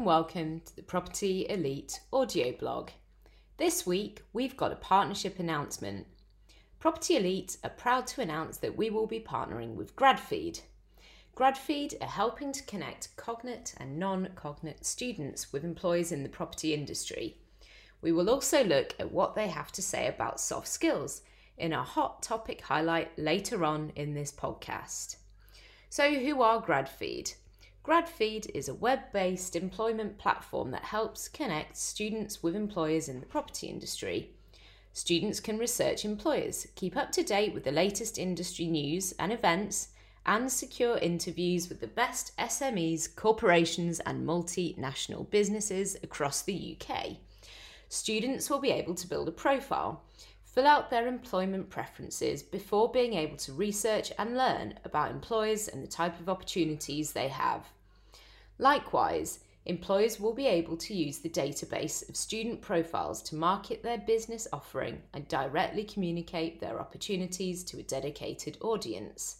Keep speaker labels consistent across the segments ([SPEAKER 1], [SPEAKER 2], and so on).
[SPEAKER 1] and welcome to the Property Elite audio blog. This week we've got a partnership announcement. Property Elite are proud to announce that we will be partnering with GradFeed. GradFeed are helping to connect cognate and non cognate students with employers in the property industry. We will also look at what they have to say about soft skills in our hot topic highlight later on in this podcast. So, who are GradFeed? GradFeed is a web based employment platform that helps connect students with employers in the property industry. Students can research employers, keep up to date with the latest industry news and events, and secure interviews with the best SMEs, corporations, and multinational businesses across the UK. Students will be able to build a profile, fill out their employment preferences before being able to research and learn about employers and the type of opportunities they have. Likewise, employers will be able to use the database of student profiles to market their business offering and directly communicate their opportunities to a dedicated audience.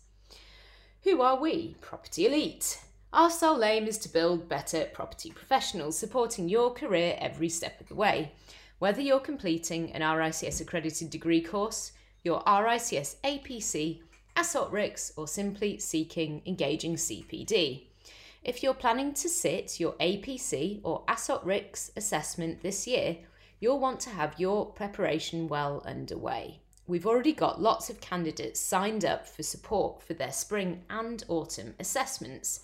[SPEAKER 1] Who are we? Property Elite. Our sole aim is to build better property professionals, supporting your career every step of the way. Whether you're completing an RICS accredited degree course, your RICS APC, AssocRICS, or simply seeking engaging CPD. If you're planning to sit your APC or AssocRICS assessment this year, you'll want to have your preparation well underway. We've already got lots of candidates signed up for support for their spring and autumn assessments,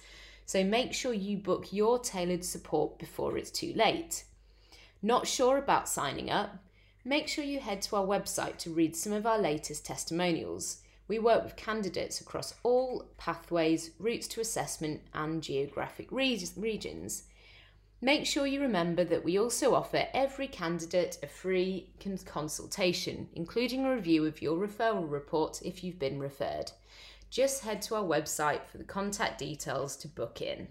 [SPEAKER 1] so make sure you book your tailored support before it's too late. Not sure about signing up? Make sure you head to our website to read some of our latest testimonials. We work with candidates across all pathways, routes to assessment, and geographic regions. Make sure you remember that we also offer every candidate a free consultation, including a review of your referral report if you've been referred. Just head to our website for the contact details to book in.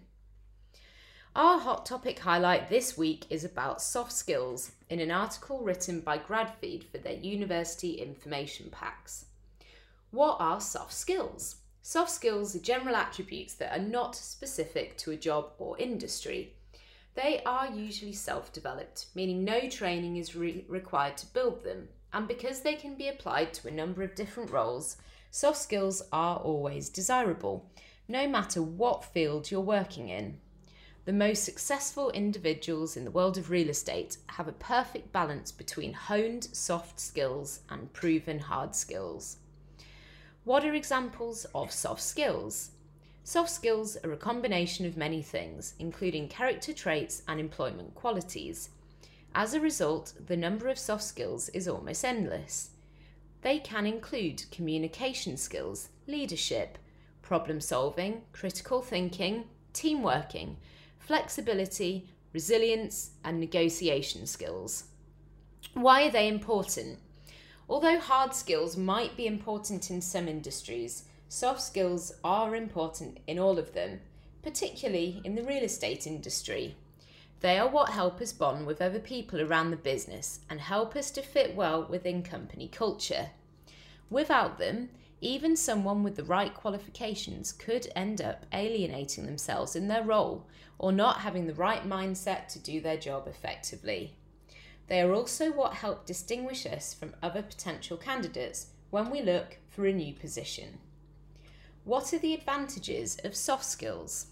[SPEAKER 1] Our hot topic highlight this week is about soft skills in an article written by GradFeed for their university information packs. What are soft skills? Soft skills are general attributes that are not specific to a job or industry. They are usually self developed, meaning no training is re- required to build them. And because they can be applied to a number of different roles, soft skills are always desirable, no matter what field you're working in. The most successful individuals in the world of real estate have a perfect balance between honed soft skills and proven hard skills. What are examples of soft skills? Soft skills are a combination of many things, including character traits and employment qualities. As a result, the number of soft skills is almost endless. They can include communication skills, leadership, problem solving, critical thinking, team working, flexibility, resilience, and negotiation skills. Why are they important? Although hard skills might be important in some industries, soft skills are important in all of them, particularly in the real estate industry. They are what help us bond with other people around the business and help us to fit well within company culture. Without them, even someone with the right qualifications could end up alienating themselves in their role or not having the right mindset to do their job effectively. They are also what help distinguish us from other potential candidates when we look for a new position. What are the advantages of soft skills?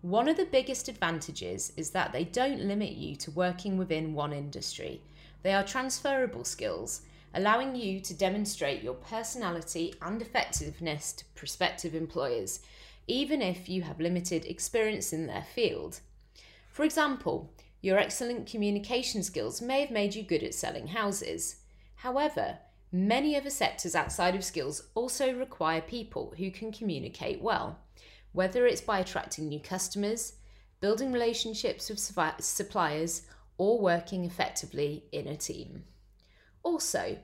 [SPEAKER 1] One of the biggest advantages is that they don't limit you to working within one industry. They are transferable skills, allowing you to demonstrate your personality and effectiveness to prospective employers, even if you have limited experience in their field. For example, your excellent communication skills may have made you good at selling houses. However, many other sectors outside of skills also require people who can communicate well, whether it's by attracting new customers, building relationships with suppliers, or working effectively in a team. Also,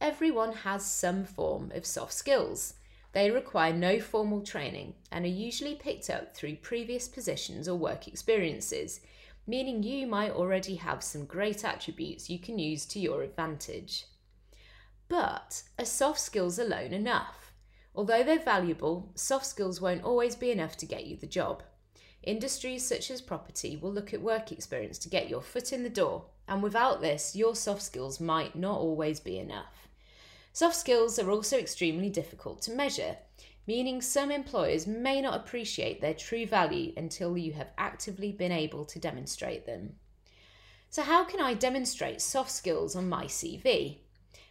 [SPEAKER 1] everyone has some form of soft skills. They require no formal training and are usually picked up through previous positions or work experiences, meaning you might already have some great attributes you can use to your advantage. But are soft skills alone enough? Although they're valuable, soft skills won't always be enough to get you the job. Industries such as property will look at work experience to get your foot in the door, and without this, your soft skills might not always be enough. Soft skills are also extremely difficult to measure, meaning some employers may not appreciate their true value until you have actively been able to demonstrate them. So, how can I demonstrate soft skills on my CV?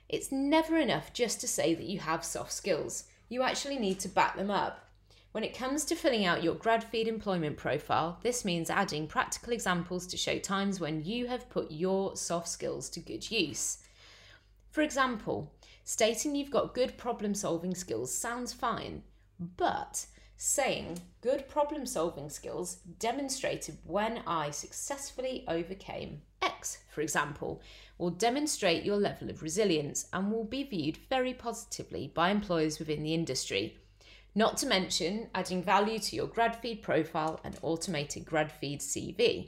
[SPEAKER 1] It's never enough just to say that you have soft skills. You actually need to back them up. When it comes to filling out your GradFeed employment profile, this means adding practical examples to show times when you have put your soft skills to good use. For example, stating you've got good problem solving skills sounds fine, but saying good problem solving skills demonstrated when I successfully overcame X, for example, will demonstrate your level of resilience and will be viewed very positively by employers within the industry not to mention adding value to your GradFeed profile and automated GradFeed CV.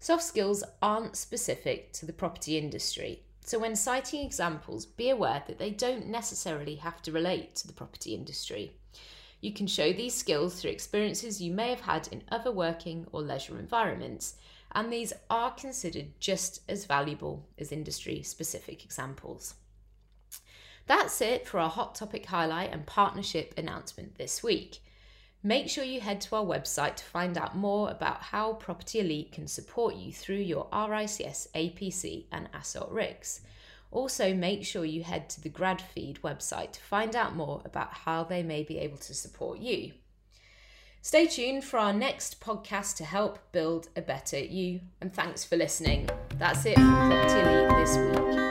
[SPEAKER 1] Soft skills aren't specific to the property industry, so when citing examples, be aware that they don't necessarily have to relate to the property industry. You can show these skills through experiences you may have had in other working or leisure environments, and these are considered just as valuable as industry specific examples. That's it for our Hot Topic highlight and partnership announcement this week. Make sure you head to our website to find out more about how Property Elite can support you through your RICS APC and AssocRICS. Also, make sure you head to the GradFeed website to find out more about how they may be able to support you. Stay tuned for our next podcast to help build a better you, and thanks for listening. That's it from Property Elite this week.